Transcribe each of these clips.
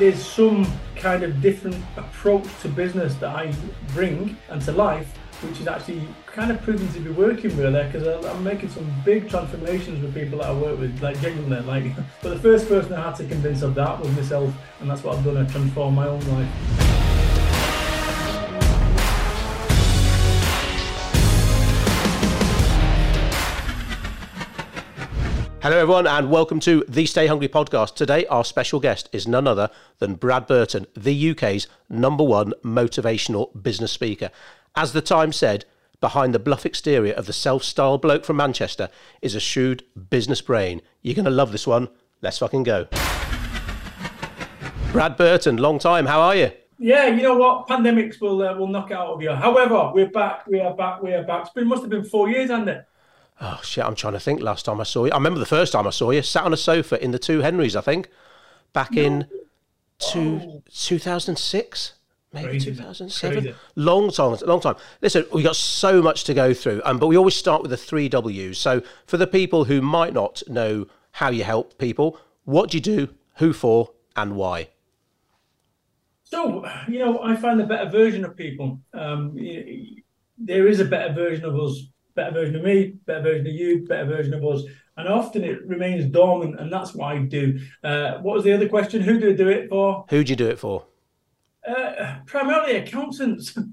there's some kind of different approach to business that I bring and to life, which is actually kind of proving to be working really because I'm making some big transformations with people that I work with, like genuinely. Like, but the first person I had to convince of that was myself, and that's what I've done to transform my own life. Hello, everyone, and welcome to the Stay Hungry podcast. Today, our special guest is none other than Brad Burton, the UK's number one motivational business speaker. As the Times said, behind the bluff exterior of the self styled bloke from Manchester is a shrewd business brain. You're going to love this one. Let's fucking go. Brad Burton, long time. How are you? Yeah, you know what? Pandemics will uh, will knock it out of you. However, we're back. We are back. We are back. Been must have been four years, hasn't it? Oh shit! I'm trying to think. Last time I saw you, I remember the first time I saw you, sat on a sofa in the two Henrys, I think, back no. in two, oh. 2006, maybe Crazy. 2007. Crazy. Long time, long time. Listen, we got so much to go through, um, but we always start with the three W's. So for the people who might not know how you help people, what do you do, who for, and why? So you know, I find a better version of people. Um, there is a better version of us better version of me, better version of you, better version of us. And often it remains dormant, and that's what I do. Uh, what was the other question? Who do I do it for? Who do you do it for? Uh, primarily accountants.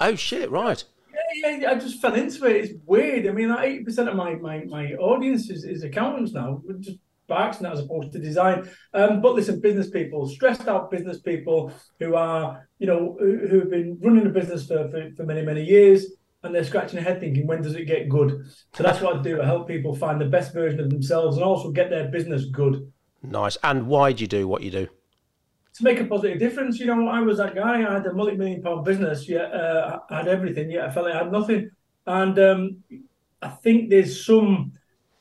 Oh shit! Right. Yeah, yeah, I just fell into it. It's weird. I mean, like eighty percent of my my my audience is, is accountants now, just by accident as opposed to design. Um, but listen, business people, stressed out business people who are, you know, who, have been running a business for, for, for many many years and they're scratching their head thinking, when does it get good? So that's what I do. I help people find the best version of themselves and also get their business good. Nice. And why do you do what you do? To make a positive difference. You know, I was that guy. I had a multi-million pound business. Yet uh, I had everything. Yet I felt like I had nothing. And um, I think there's some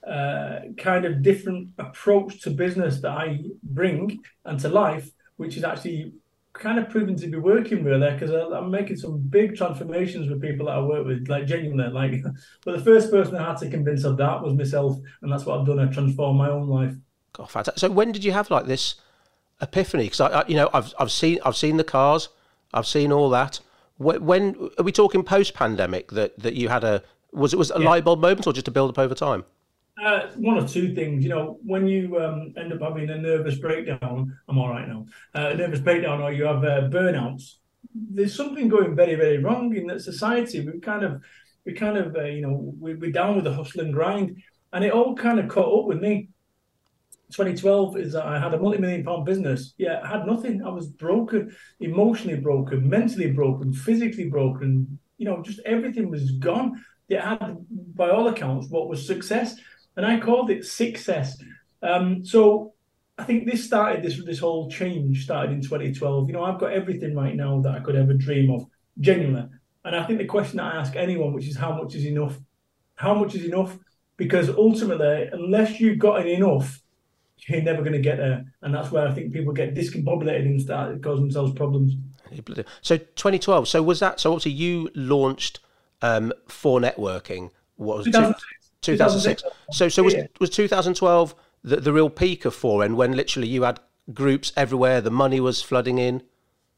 uh, kind of different approach to business that I bring and to life, which is actually kind of proven to be working really because I'm making some big transformations with people that I work with, like genuinely. Like, but the first person I had to convince of that was myself, and that's what I've done. I transformed my own life. God, fantastic. So when did you have like this epiphany? Because I, I, you know, I've I've seen I've seen the cars, I've seen all that. When, when are we talking post pandemic that that you had a was it was a yeah. light bulb moment or just a build up over time? Uh, one or two things, you know, when you um, end up having a nervous breakdown, I'm all right now, uh, a nervous breakdown, or you have uh, burnouts, there's something going very, very wrong in that society. We kind of, we kind of, uh, you know, we, we're down with the hustle and grind, and it all kind of caught up with me. 2012 is that I had a multi-million pound business. Yeah, I had nothing. I was broken, emotionally broken, mentally broken, physically broken. You know, just everything was gone. It had, by all accounts, what was success and I called it success. Um, so I think this started this this whole change started in 2012. You know, I've got everything right now that I could ever dream of, genuinely. And I think the question that I ask anyone, which is how much is enough, how much is enough? Because ultimately, unless you've got enough, you're never going to get there. And that's where I think people get discombobulated and start causing themselves problems. So 2012. So was that? So obviously you launched um, 4Networking. What was it? 2006. So, so was was 2012 the, the real peak of 4N when literally you had groups everywhere, the money was flooding in?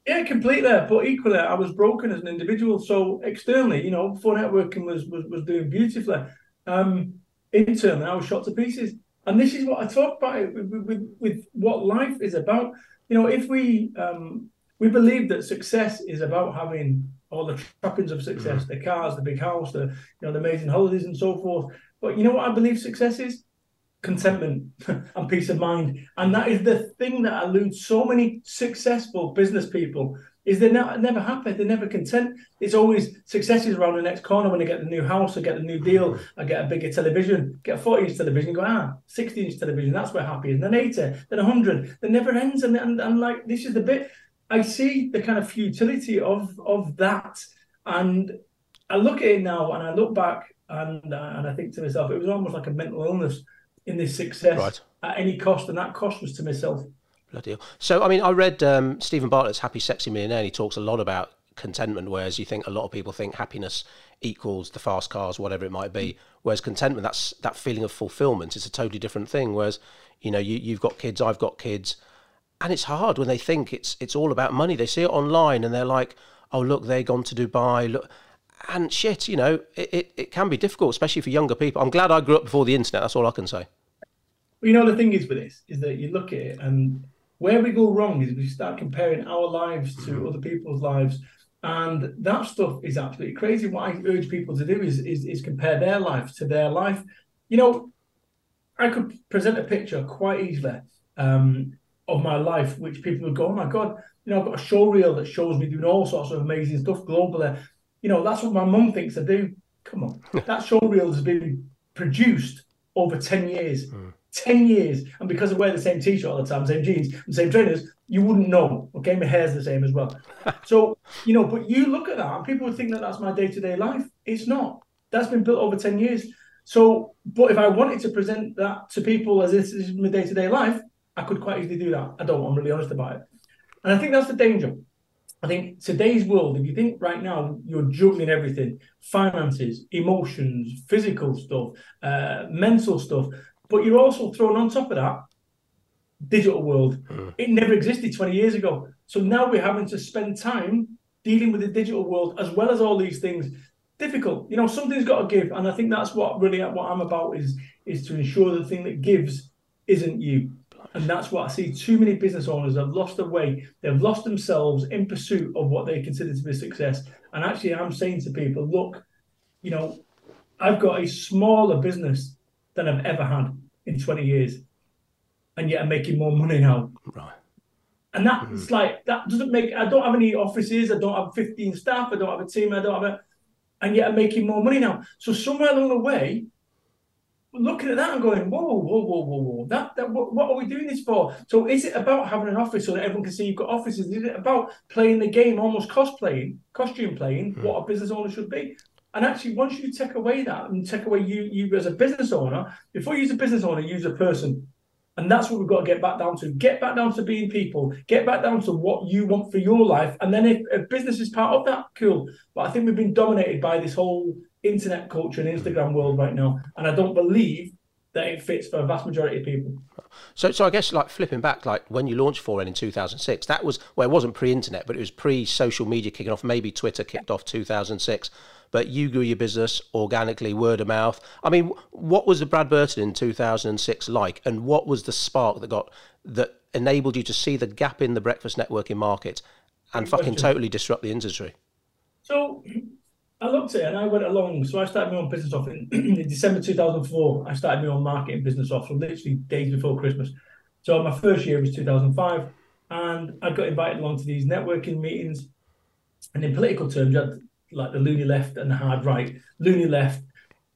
Yeah, completely. But equally, I was broken as an individual. So externally, you know, 4Networking was was, was doing beautifully. Um, internally, I was shot to pieces. And this is what I talk about with, with, with what life is about. You know, if we um, we believe that success is about having all the trappings of success, mm-hmm. the cars, the big house, the you know the amazing holidays and so forth. But you know what I believe success is? Contentment and peace of mind. And that is the thing that eludes so many successful business people is they're not, never happy, they're never content. It's always successes around the next corner when I get the new house, I get the new deal, I get a bigger television, get a 40 inch television, go, ah, 60 inch television, that's where happy is. And then 80, then 100, that never ends. And, and, and like, this is the bit, I see the kind of futility of, of that. And I look at it now and I look back and uh, and I think to myself, it was almost like a mental illness in this success right. at any cost, and that cost was to myself. Bloody hell. So, I mean, I read um, Steven Bartlett's Happy Sexy Millionaire, and he talks a lot about contentment, whereas you think a lot of people think happiness equals the fast cars, whatever it might be. Whereas contentment, that's that feeling of fulfillment. It's a totally different thing. Whereas, you know, you, you've got kids, I've got kids, and it's hard when they think it's it's all about money. They see it online and they're like, "Oh, look, they've gone to Dubai." Look, and shit, you know, it, it, it can be difficult, especially for younger people. I'm glad I grew up before the internet. That's all I can say. Well, you know, the thing is with this is that you look at it, and where we go wrong is we start comparing our lives to mm-hmm. other people's lives. And that stuff is absolutely crazy. What I urge people to do is, is, is compare their life to their life. You know, I could present a picture quite easily um, of my life, which people would go, "Oh my god!" You know, I've got a show reel that shows me doing all sorts of amazing stuff globally. You know, that's what my mum thinks I do. Come on, that show reel has been produced over ten years. Mm. 10 years, and because I wear the same t-shirt all the time, same jeans, and same trainers, you wouldn't know. Okay, my hair's the same as well. so, you know, but you look at that, and people would think that that's my day-to-day life. It's not. That's been built over 10 years. So, but if I wanted to present that to people as this is my day to day life, I could quite easily do that. I don't. I'm really honest about it, and I think that's the danger. I think today's world, if you think right now you're juggling everything finances, emotions, physical stuff, uh, mental stuff, but you're also thrown on top of that digital world. Mm. It never existed 20 years ago. So now we're having to spend time dealing with the digital world as well as all these things difficult. You know, something's got to give, and I think that's what really what I'm about is is to ensure the thing that gives isn't you. And that's what I see. Too many business owners have lost their way. They've lost themselves in pursuit of what they consider to be success. And actually, I'm saying to people, look, you know, I've got a smaller business than I've ever had in 20 years, and yet I'm making more money now. Right. And that's mm-hmm. like that doesn't make. I don't have any offices. I don't have 15 staff. I don't have a team. I don't have a and yet I'm making more money now. So somewhere along the way, looking at that and going, whoa, whoa, whoa, whoa, whoa, that, that what, what, are we doing this for? So is it about having an office so that everyone can see you've got offices? Is it about playing the game, almost cosplaying, costume playing, mm. what a business owner should be? And actually, once you take away that and take away you, you as a business owner, before you use a business owner, use a person. And that's what we've got to get back down to. Get back down to being people. Get back down to what you want for your life. And then if, if business is part of that, cool. But I think we've been dominated by this whole internet culture and Instagram world right now. And I don't believe that it fits for a vast majority of people. So, so I guess like flipping back, like when you launched 4N in 2006, that was well, it wasn't pre-internet, but it was pre-social media kicking off. Maybe Twitter kicked off 2006 but you grew your business organically, word of mouth. I mean, what was the Brad Burton in 2006 like, and what was the spark that got that enabled you to see the gap in the breakfast networking market and fucking totally disrupt the industry? So I looked at it and I went along. So I started my own business off in, in December 2004. I started my own marketing business off, so literally days before Christmas. So my first year was 2005, and I got invited along to these networking meetings. And in political terms, you had like the loony left and the hard right. Loony left,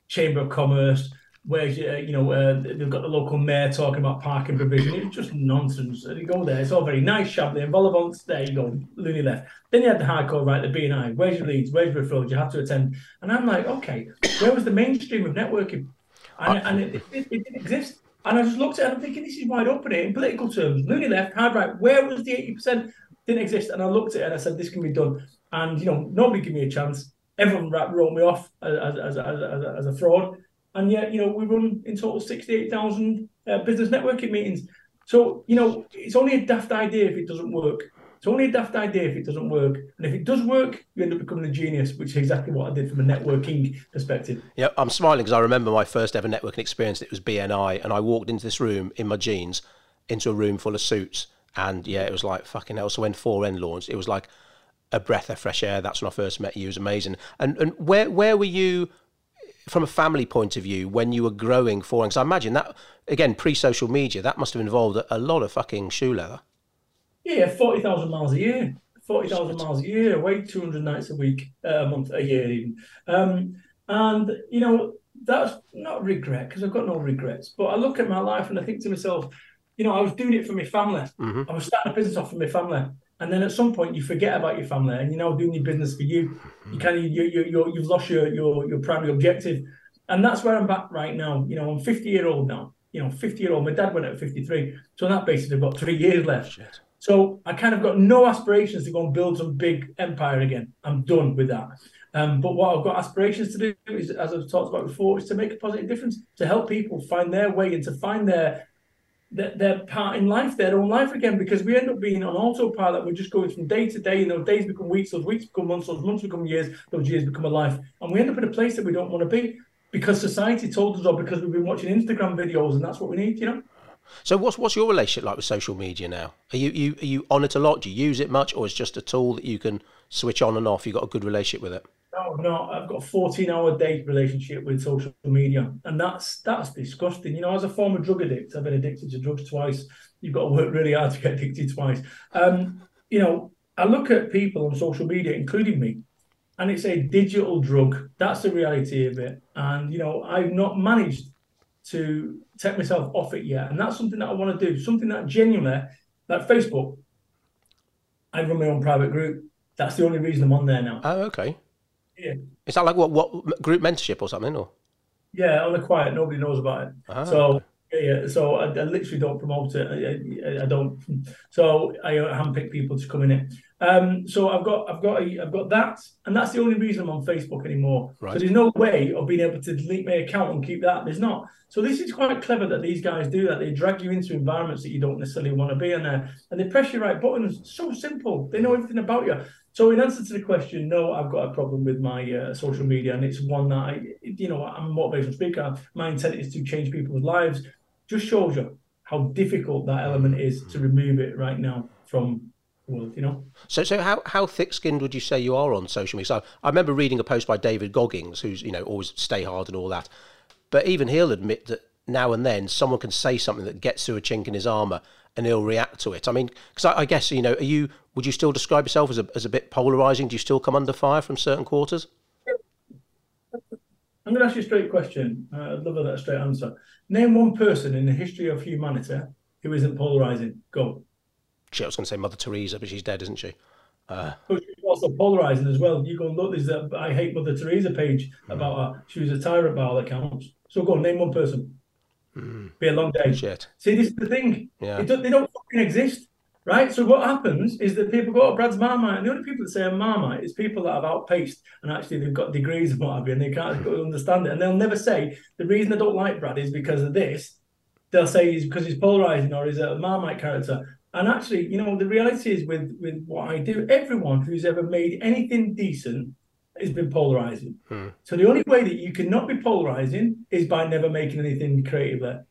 Chamber of Commerce, where you know uh, they've got the local mayor talking about parking provision. It's just nonsense. You go there, it's all very nice, Chablis and vol-au-vents. There you go, loony left. Then you had the hardcore right, the BNI. Where's your leads? Where's your referrals? You have to attend. And I'm like, okay, where was the mainstream of networking? And, and it, it, it, didn't exist. And I just looked at it and I'm thinking, this is wide open here in political terms. Loony left, hard right. Where was the 80%? Didn't exist. And I looked at it and I said, this can be done and you know nobody gave me a chance. Everyone wrote me off as, as, as, as, as a fraud, and yet you know we run in total sixty eight thousand uh, business networking meetings. So you know it's only a daft idea if it doesn't work. It's only a daft idea if it doesn't work, and if it does work, you end up becoming a genius, which is exactly what I did from a networking perspective. Yeah, I'm smiling because I remember my first ever networking experience. It was BNI, and I walked into this room in my jeans, into a room full of suits, and yeah, it was like fucking hell. So when 4N launched, it was like a breath of fresh air. That's when I first met you. It was amazing. And and where where were you from a family point of view when you were growing for? Because I imagine that again pre social media that must have involved a, a lot of fucking shoe leather. Yeah, forty thousand miles a year. Forty thousand miles a year, away two hundred nights a week, uh, a month, a year even. Um, and you know that's not regret because I've got no regrets. But I look at my life and I think to myself, you know, I was doing it for my family. Mm-hmm. I was starting a business off for my family. And then at some point you forget about your family and you're now doing your business for you. You kind of you you you you've lost your your your primary objective, and that's where I'm back right now. You know, I'm 50 year old now. You know, 50 year old. My dad went at 53, so on that basis I've got three years left. Shit. So I kind of got no aspirations to go and build some big empire again. I'm done with that. Um, but what I've got aspirations to do is, as I've talked about before, is to make a positive difference, to help people find their way and to find their their, their part in life, their own life again, because we end up being on autopilot. We're just going from day to day, and those days become weeks, those weeks become months, those months become years, those years become a life, and we end up in a place that we don't want to be because society told us, or because we've been watching Instagram videos, and that's what we need, you know. So what's what's your relationship like with social media now? Are you you are you on it a lot? Do you use it much, or is just a tool that you can switch on and off? You've got a good relationship with it? No, no, I've got a 14 hour day relationship with social media, and that's that's disgusting. You know, as a former drug addict, I've been addicted to drugs twice. You've got to work really hard to get addicted twice. Um, you know, I look at people on social media, including me, and it's a digital drug. That's the reality of it. And you know, I've not managed to take myself off it yet, and that's something that I want to do. Something that genuinely, like Facebook, I run my own private group. That's the only reason I'm on there now. Oh, okay. Yeah. Is that like what what group mentorship or something or? Yeah, on the quiet, nobody knows about it. Ah, so yeah, so I, I, literally don't promote it. I, I, I don't. So I handpick people to come in it. Um, so I've got I've got a, I've got that, and that's the only reason I'm on Facebook anymore. Right. So there's no way of being able to delete my account and keep that. There's not. So this is quite clever that these guys do that. They drag you into environments that you don't necessarily want to be in there, and they press your right buttons. So simple. They know everything about you. So in answer to the question, no, I've got a problem with my uh, social media, and it's one that I, you know, I'm a motivational speaker. My intent is to change people's lives. Just shows you how difficult that element is to remove it right now from the world, you know. So, so how, how thick-skinned would you say you are on social media? So I remember reading a post by David Goggins, who's you know always stay hard and all that, but even he'll admit that now and then someone can say something that gets through a chink in his armour and he'll react to it. I mean, because I, I, guess you know, are you would you still describe yourself as a as a bit polarizing? Do you still come under fire from certain quarters? I'm going to ask you a straight question. Uh, I'd love that straight answer. Name one person in the history of humanity who isn't polarizing. Go. She, I was going to say Mother Teresa, but she's dead, isn't she? Uh, but she's also polarizing as well. You go and look. There's a I hate Mother Teresa page about her. She was a tyrant by all accounts. So go on, name one person. Mm. Be a long day. Shit. See, this is the thing. Yeah. Don't, they don't fucking exist, right? So what happens is that people go, oh, Brad's Marmite. And the only people that say Marmite is people that have outpaced and actually they've got degrees and what have you, and they can't understand it. And they'll never say the reason I don't like Brad is because of this. They'll say he's because he's polarizing or he's a Marmite character. And actually, you know, the reality is with with what I do, everyone who's ever made anything decent has been polarizing. Hmm. So the only way that you cannot be polarizing is by never making anything creative there.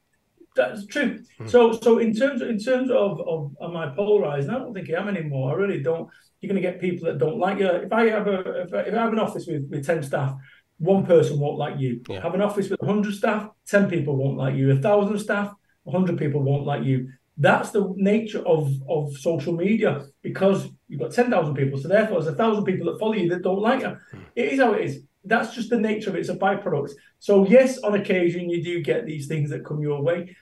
That's true. Hmm. So so in terms of, in terms of, of am I polarizing? I don't think I am anymore. I really don't. You're going to get people that don't like you. If I have a if I, if I have an office with, with ten staff, one person won't like you. Yeah. Have an office with hundred staff, ten people won't like you. A thousand staff, hundred people won't like you. That's the nature of, of social media because you've got 10,000 people. So therefore, there's a thousand people that follow you that don't like you. It is how it is. That's just the nature of it. It's a byproduct. So yes, on occasion, you do get these things that come your way.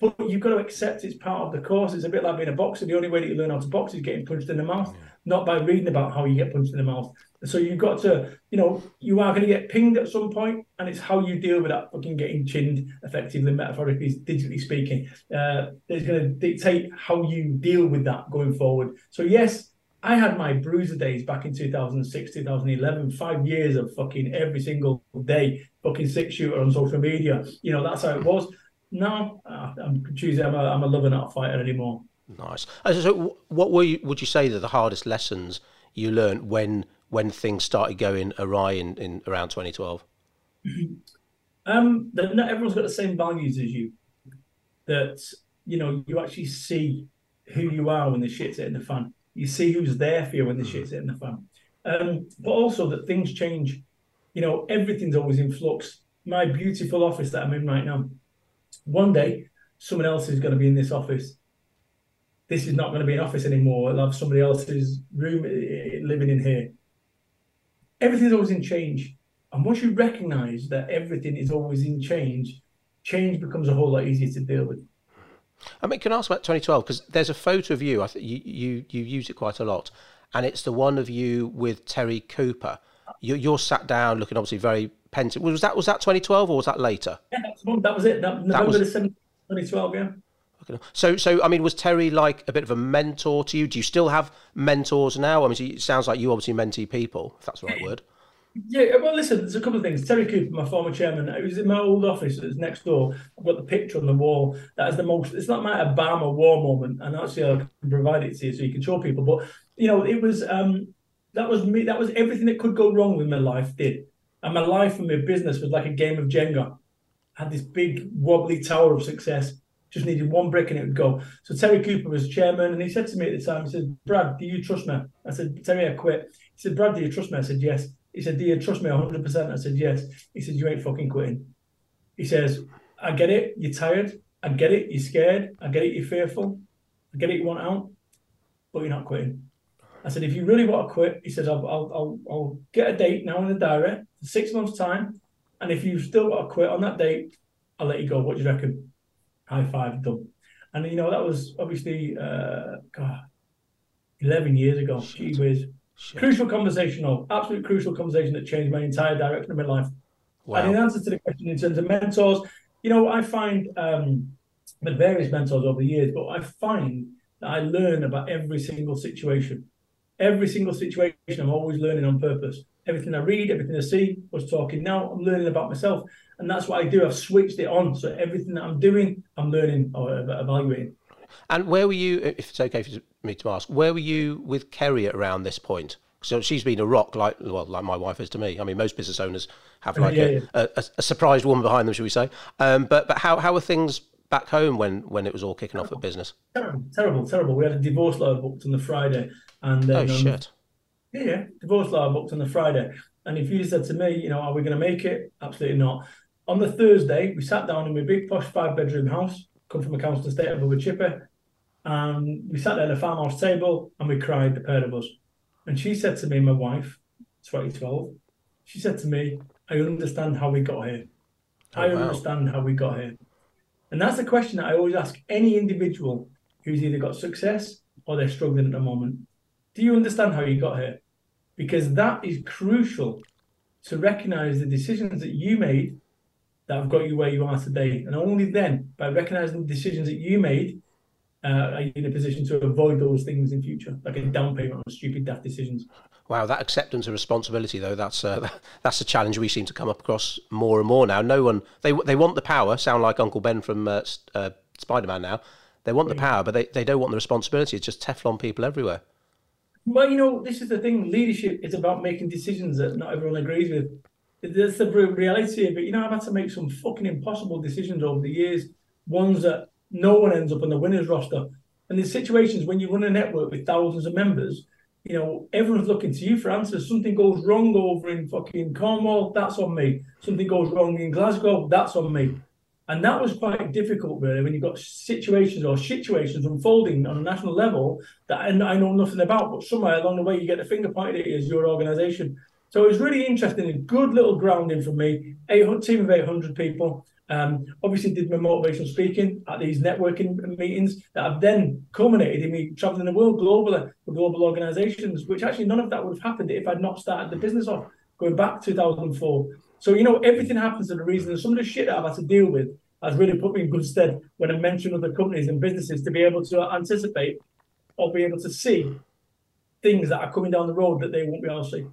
But you've got to accept it's part of the course. It's a bit like being a boxer. The only way that you learn how to box is getting punched in the mouth, yeah. not by reading about how you get punched in the mouth. So you've got to, you know, you are going to get pinged at some point, and it's how you deal with that fucking getting chinned, effectively, metaphorically, digitally speaking. Uh, it's going to dictate how you deal with that going forward. So yes, I had my bruiser days back in 2006, 2011, five years of fucking every single day, fucking six shooter on social media. You know, that's how it was. No, uh, I'm choosing, I'm a, I'm a lover, not a fighter anymore. Nice. So, what were you, would you say that the hardest lessons you learned when when things started going awry in, in around 2012? Um, that not everyone's got the same values as you. That you know, you actually see who you are when the shit's hitting the fan. You see who's there for you when the shit's hitting the fan. Um, but also that things change. You know, everything's always in flux. My beautiful office that I'm in right now. One day, someone else is going to be in this office. This is not going to be an office anymore. I'll have somebody else's room eh, living in here everything's always in change. And once you recognize that everything is always in change, change becomes a whole lot easier to deal with. I mean, can I ask about 2012? Because there's a photo of you. I think you, you you use it quite a lot, and it's the one of you with Terry Cooper. You, you're sat down, looking obviously very pensive. Was that was that 2012 or was that later? Yeah, that was it. That, that was... 2012. Yeah. So, so I mean, was Terry like a bit of a mentor to you? Do you still have mentors now? I mean, it sounds like you obviously mentee people, if that's the right word. Yeah, well, listen, there's a couple of things. Terry Cooper, my former chairman, it was in my old office that's next door. I've got the picture on the wall. That is the most, it's not my Obama war moment. And actually, I can provide it to you so you can show people. But, you know, it was, um, that was me, that was everything that could go wrong with my life did. And my life and my business was like a game of Jenga. I had this big wobbly tower of success. Just needed one brick and it would go. So Terry Cooper was chairman, and he said to me at the time, he said, "Brad, do you trust me?" I said, "Terry, I quit." He said, "Brad, do you trust me?" I said, "Yes." He said, Do you trust me 100%? I said, Yes. He said, You ain't fucking quitting. He says, I get it. You're tired. I get it. You're scared. I get it. You're fearful. I get it. You want out, but you're not quitting. I said, If you really want to quit, he says, I'll, I'll, I'll, I'll get a date now in the diary six months' time. And if you've still got to quit on that date, I'll let you go. What do you reckon? High five, done. And, you know, that was obviously, uh, God, 11 years ago. Gee whiz. Shit. Crucial conversation, though. Absolute crucial conversation that changed my entire direction of my life. Wow. And in answer to the question in terms of mentors, you know, I find um, with various mentors over the years, but I find that I learn about every single situation. Every single situation, I'm always learning on purpose. Everything I read, everything I see, was talking now, I'm learning about myself. And that's what I do. I've switched it on. So everything that I'm doing, I'm learning or evaluating. And where were you, if it's okay for me to ask, where were you with Kerry around this point? So she's been a rock, like well, like my wife is to me. I mean, most business owners have like yeah, a, yeah. A, a, surprised woman behind them, should we say? Um, but but how how were things back home when when it was all kicking terrible. off at business? Terrible, terrible, terrible. We had a divorce lawyer booked on the Friday, and then, oh um, shit. Yeah, yeah, divorce lawyer booked on the Friday, and if you said to me, you know, are we going to make it? Absolutely not. On the Thursday, we sat down in my big posh five bedroom house, come from a council estate over with Chipper, and we sat there at a farmhouse table and we cried, the pair of us. And she said to me, my wife, 2012, she said to me, I understand how we got here. Oh, I understand how we got here. And that's the question that I always ask any individual who's either got success or they're struggling at the moment. Do you understand how you got here? Because that is crucial to recognize the decisions that you made that have got you where you are today. And only then, by recognizing the decisions that you made, uh, are you in a position to avoid those things in future, like a down payment on stupid daft decisions? Wow, that acceptance of responsibility, though, that's uh, that's a challenge we seem to come up across more and more now. No one they they want the power. Sound like Uncle Ben from uh, uh, Spider Man now. They want the power, but they, they don't want the responsibility. It's just Teflon people everywhere. Well, you know, this is the thing. Leadership is about making decisions that not everyone agrees with. That's the reality of it. You know, I've had to make some fucking impossible decisions over the years. Ones that no one ends up on the winners roster. And there's situations when you run a network with thousands of members, you know, everyone's looking to you for answers. Something goes wrong over in fucking Cornwall, that's on me. Something goes wrong in Glasgow, that's on me. And that was quite difficult, really, when you've got situations or situations unfolding on a national level that I know nothing about, but somewhere along the way you get the finger pointed at you as your organisation. So it was really interesting, a good little grounding for me. A team of 800 people. Um, obviously, did my motivational speaking at these networking meetings that have then culminated in me traveling the world globally for global organizations, which actually none of that would have happened if I'd not started the business off going back 2004. So, you know, everything happens for a reason. And some of the shit that I've had to deal with has really put me in good stead when I mention other companies and businesses to be able to anticipate or be able to see things that are coming down the road that they won't be able to see.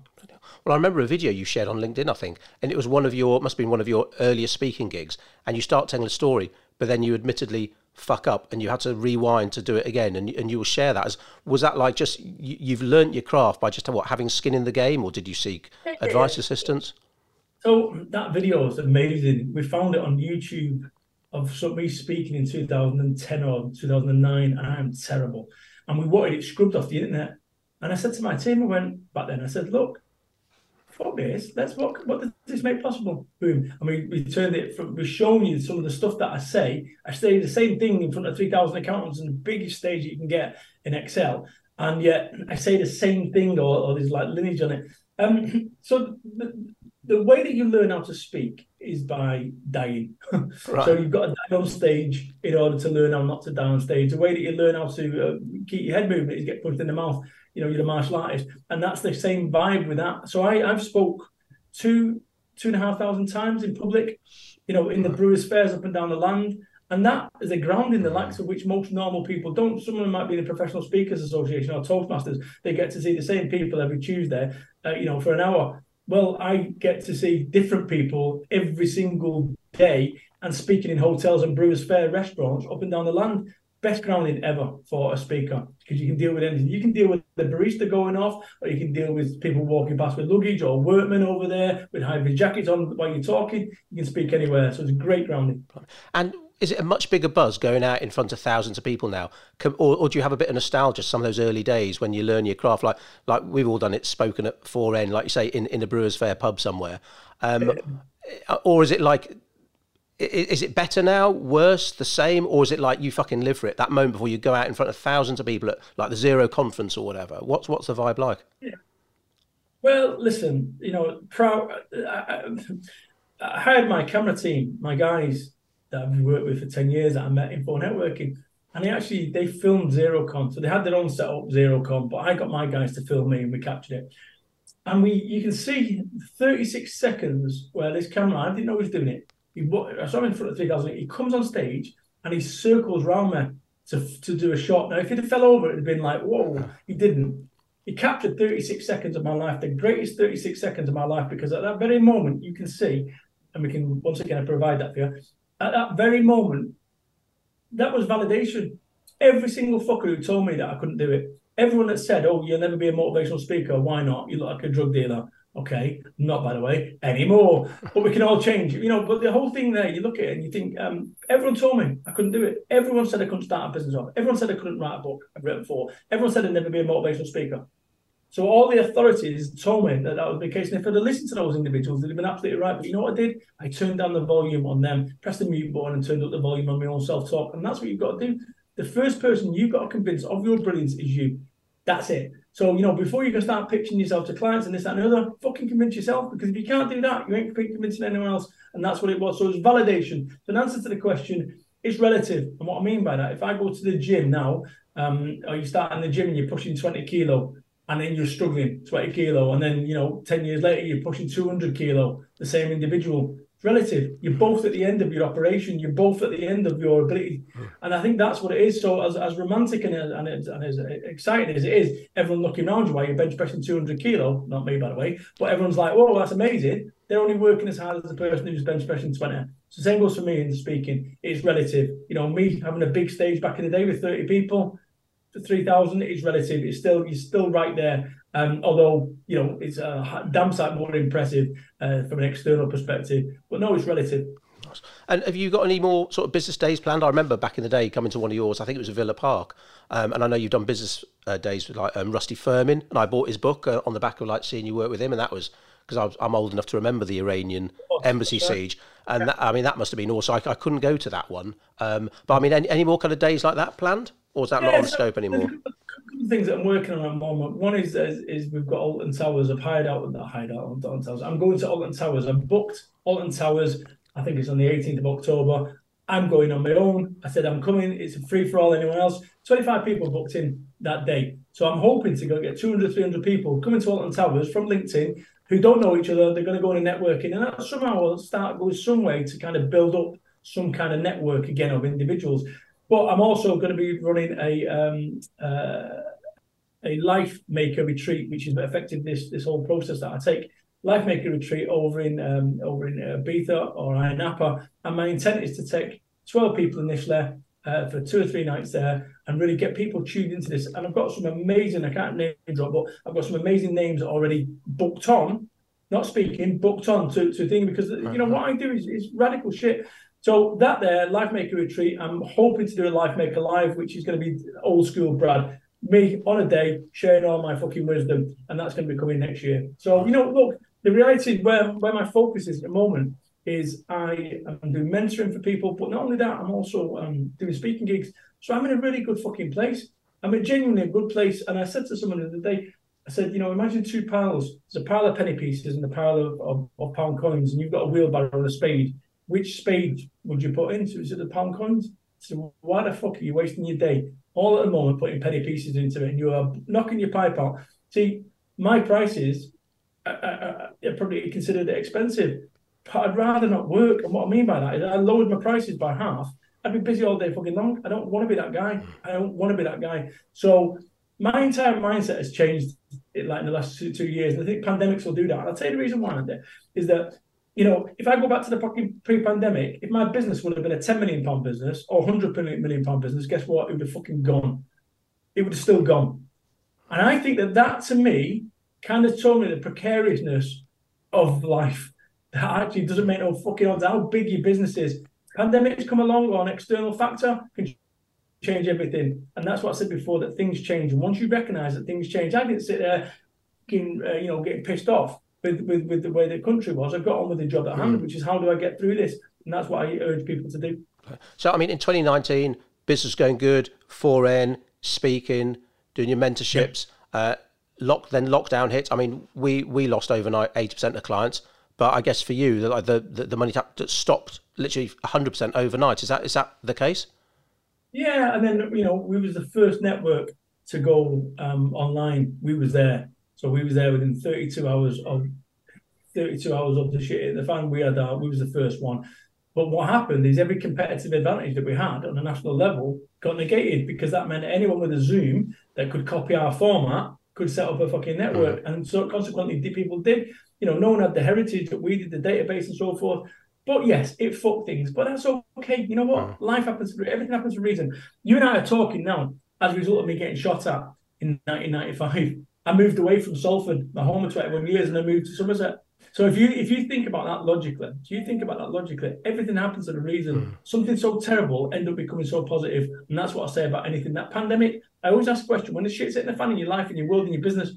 Well, I remember a video you shared on LinkedIn, I think, and it was one of your must have been one of your earlier speaking gigs, and you start telling a story, but then you admittedly fuck up and you had to rewind to do it again and, and you will share that. As was that like just you, you've learnt your craft by just what having skin in the game or did you seek advice assistance? So that video is amazing. We found it on youtube of me speaking in 2010 or 2009 and i'm terrible. And we wanted it scrubbed off the internet. And i said to my team i went back then i said look fuck this, let's what what does this make possible? Boom. And we, we turned it from we've shown you some of the stuff that I say. I say the same thing in front of 3,000 accountants on the biggest stage you can get in ExCeL. And yet I say the same thing or, or there's like lineage on it. Um, so the, the way that you learn how to speak is by dying. Right. so you've got to die on stage in order to learn how not to die on stage. The way that you learn how to uh, keep your head moving is get punched in the mouth you know, you're a martial artist, and that's the same vibe with that. So I, I've spoke two two and a half thousand times in public, you know, in the brewers fairs up and down the land. And that is a grounding the likes of which most normal people don't. Some of them might be in the Professional Speakers Association or Toastmasters. They get to see the same people every Tuesday, uh, you know, for an hour. Well, I get to see different people every single day and speaking in hotels and brewers fair restaurants up and down the land best grounding ever for a speaker because you can deal with anything. You can deal with the barista going off, or you can deal with people walking past with luggage, or workmen over there with high jackets on while you're talking. You can speak anywhere, so it's a great grounding. And is it a much bigger buzz going out in front of thousands of people now, or, or do you have a bit of nostalgia? Some of those early days when you learn your craft, like like we've all done it, spoken at 4N, like you say, in in a Brewers Fair pub somewhere, um, or is it like is it better now, worse, the same, or is it like you fucking live for it that moment before you go out in front of thousands of people at like the Xero conference or whatever? What's what's the vibe like? Yeah. Well, listen, you know, proud. I, I, hired my camera team, my guys that I've worked with for ten years that I met in phone networking, and they actually they filmed Xerocon, so they had their own setup Xerocon, but I got my guys to film me and we captured it. And we, you can see 36 seconds where this camera, I didn't know he was doing it he, I saw him in front of 3,000. He comes on stage and he circles round me to, to do a shot. Now, if he'd have fell over, it'd have been like, whoa, he didn't. He captured 36 seconds of my life, the greatest 36 seconds of my life, because at that very moment, you can see, and we can once again provide that for you. At that very moment, that was validation. Every single fucker who told me that I couldn't do it, everyone that said, "Oh, you'll never be a motivational speaker. Why not? You look like a drug dealer." Okay, not by the way anymore, but we can all change. You know, but the whole thing there, you look at it and you think, um, everyone told me I couldn't do it. Everyone said I couldn't start a business off. Everyone said I couldn't write a book I've written before. Everyone said I'd never be a motivational speaker. So all the authorities told me that that was the case. And if I'd have listened to those individuals, they'd have been absolutely right. But you know what I did? I turned down the volume on them, pressed the mute button, and turned up the volume on my own self-talk. And that's what you've got to do. The first person you've got to convince of your brilliance is you. That's it. So, you know, before you can start pitching yourself to clients and this, that, and the other, fucking convince yourself because if you can't do that, you ain't convincing anyone else. And that's what it was. So it's validation. So, an answer to the question is relative. And what I mean by that, if I go to the gym now, um, or you start in the gym and you're pushing 20 kilo, and then you're struggling 20 kilo, and then, you know, 10 years later, you're pushing 200 kilo, the same individual relative. You're both at the end of your operation. You're both at the end of your ability, hmm. and I think that's what it is. So as, as romantic and, and, and as exciting as it is, everyone looking around you while you're bench pressing 200 kilo. Not me, by the way, but everyone's like, "Oh, that's amazing." They're only working as hard as the person who's bench pressing 20. So the same goes for me in speaking. It's relative. You know, me having a big stage back in the day with 30 people, 3,000 is relative. It's still you're still right there. Um, although you know it's a damn sight more impressive uh, from an external perspective, but no, it's relative. And have you got any more sort of business days planned? I remember back in the day coming to one of yours. I think it was a Villa Park, um, and I know you've done business uh, days with like um, Rusty Firmin, and I bought his book uh, on the back of like seeing you work with him, and that was because I'm old enough to remember the Iranian embassy sure. siege, and that, I mean that must have been also. I, I couldn't go to that one, um, but I mean, any, any, more kind of days like that planned, or is that yeah, not on so scope anymore? things that I'm working on at the moment. One is is, is we've got Alton Towers. I've hired out the hired out Alton Towers. I'm going to Alton Towers. I've booked Alton Towers. I think it's on the 18th of October. I'm going on my own. I said I'm coming. It's a free for all. Anyone else? 25 people booked in that day. So I'm hoping to go get 200, 300 people coming to Alton Towers from LinkedIn who don't know each other. They're going to go into networking, and that somehow will start going some way to kind of build up some kind of network again of individuals. But I'm also going to be running a um, uh, a life maker retreat, which is affected this this whole process that I take. Life maker retreat over in um, over in uh, Ibiza or Napa, and my intent is to take twelve people initially uh, for two or three nights there and really get people tuned into this. And I've got some amazing, I can't name drop, but I've got some amazing names already booked on, not speaking, booked on to, to thing because, you know, what I do is, is radical shit. So that there, Life Maker Retreat, I'm hoping to do a Life Maker Live, which is going to be old school Brad me on a day sharing all my fucking wisdom, and that's going to be coming next year. So you know, look, the reality where where my focus is at the moment is I am doing mentoring for people, but not only that, I'm also um, doing speaking gigs. So I'm in a really good fucking place. I'm in genuinely a good place. And I said to someone the other day, I said, you know, imagine two piles. There's a pile of penny pieces and a pile of, of, of pound coins, and you've got a wheelbarrow and a spade. Which spade would you put into? Is it the pound coins? So why the fuck are you wasting your day all at the moment putting penny pieces into it and you are knocking your pipe out? See, my prices are, uh, are, uh, are uh, probably considered expensive, but I'd rather not work. And what I mean by that is I lowered my prices by half. I'd be busy all day fucking long. I don't want to be that guy. I don't want to be that guy. So my entire mindset has changed it like in the last two, two years. And I think pandemics will do that. And I'll tell you the reason why is that, you know, if I go back to the fucking pre-pandemic, if my business would have been a 10 million pound business or 100 million pound business, guess what? It would have fucking gone. It would have still gone. And I think that that to me kind of told me the precariousness of life that actually doesn't make no fucking odds how big your business is. Pandemics come along or an external factor can change everything. And that's what I said before that things change. And once you recognize that things change, I didn't sit there, getting, uh, you know, getting pissed off with, with, with the way the country was. I got on with the job at hand, mm. which is how do I get through this? And that's what I urge people to do. So, I mean, in 2019, business going good, 4N, speaking, doing your mentorships. Yeah. Uh, lock then lockdown hits. I mean, we we lost overnight 80% of clients, but I guess for you, the the, the money that stopped literally 100% overnight. Is that is that the case? Yeah, and then you know we was the first network to go um, online. We was there, so we were there within 32 hours of 32 hours of the shit in the fan. We had our, we was the first one. But what happened is every competitive advantage that we had on a national level got negated because that meant anyone with a Zoom that could copy our format could set up a fucking network, and so consequently, people did. You know, no one had the heritage that we did, the database and so forth. But yes, it fucked things. But that's okay. You know what? Life happens for everything happens for a reason. You and I are talking now as a result of me getting shot at in 1995. I moved away from Salford, my home of 21 years, and I moved to Somerset. So if you if you think about that logically, if you think about that logically, everything happens for a reason. Mm. Something so terrible end up becoming so positive, and that's what I say about anything. That pandemic, I always ask the question: when the shit's hitting the fan in your life, in your world, in your business,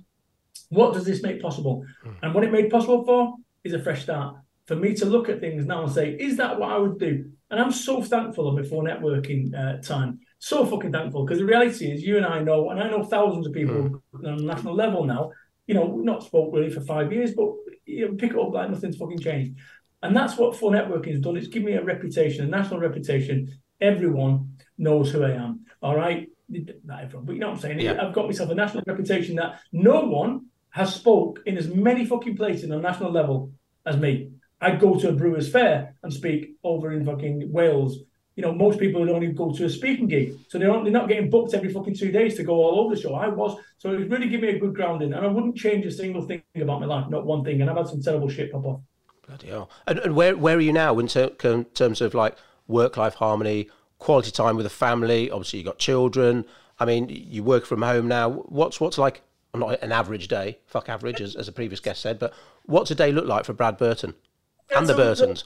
what does this make possible? Mm. And what it made possible for is a fresh start for me to look at things now and say, is that what I would do? And I'm so thankful of before networking uh, time. So fucking thankful because the reality is, you and I know, and I know thousands of people mm. on a national level now. You know, not spoke really for five years, but you know, pick it up like nothing's fucking changed. And that's what 4Networking has done. It's given me a reputation, a national reputation. Everyone knows who I am. All right, not everyone, but you know what I'm saying. Yeah. I've got myself a national reputation that no one has spoke in as many fucking places on a national level as me. I'd go to a Brewers Fair and speak over in fucking Wales. You know, most people would only go to a speaking gig, so they're not, they're not getting booked every fucking two days to go all over the show. I was, so it really gave me a good grounding, and I wouldn't change a single thing about my life, not one thing. And I've had some terrible shit pop off. Bloody hell! And, and where where are you now in ter- terms of like work life harmony, quality time with the family? Obviously, you've got children. I mean, you work from home now. What's what's like not an average day? Fuck average, as, as a previous guest said. But what's a day look like for Brad Burton? and the Burtons.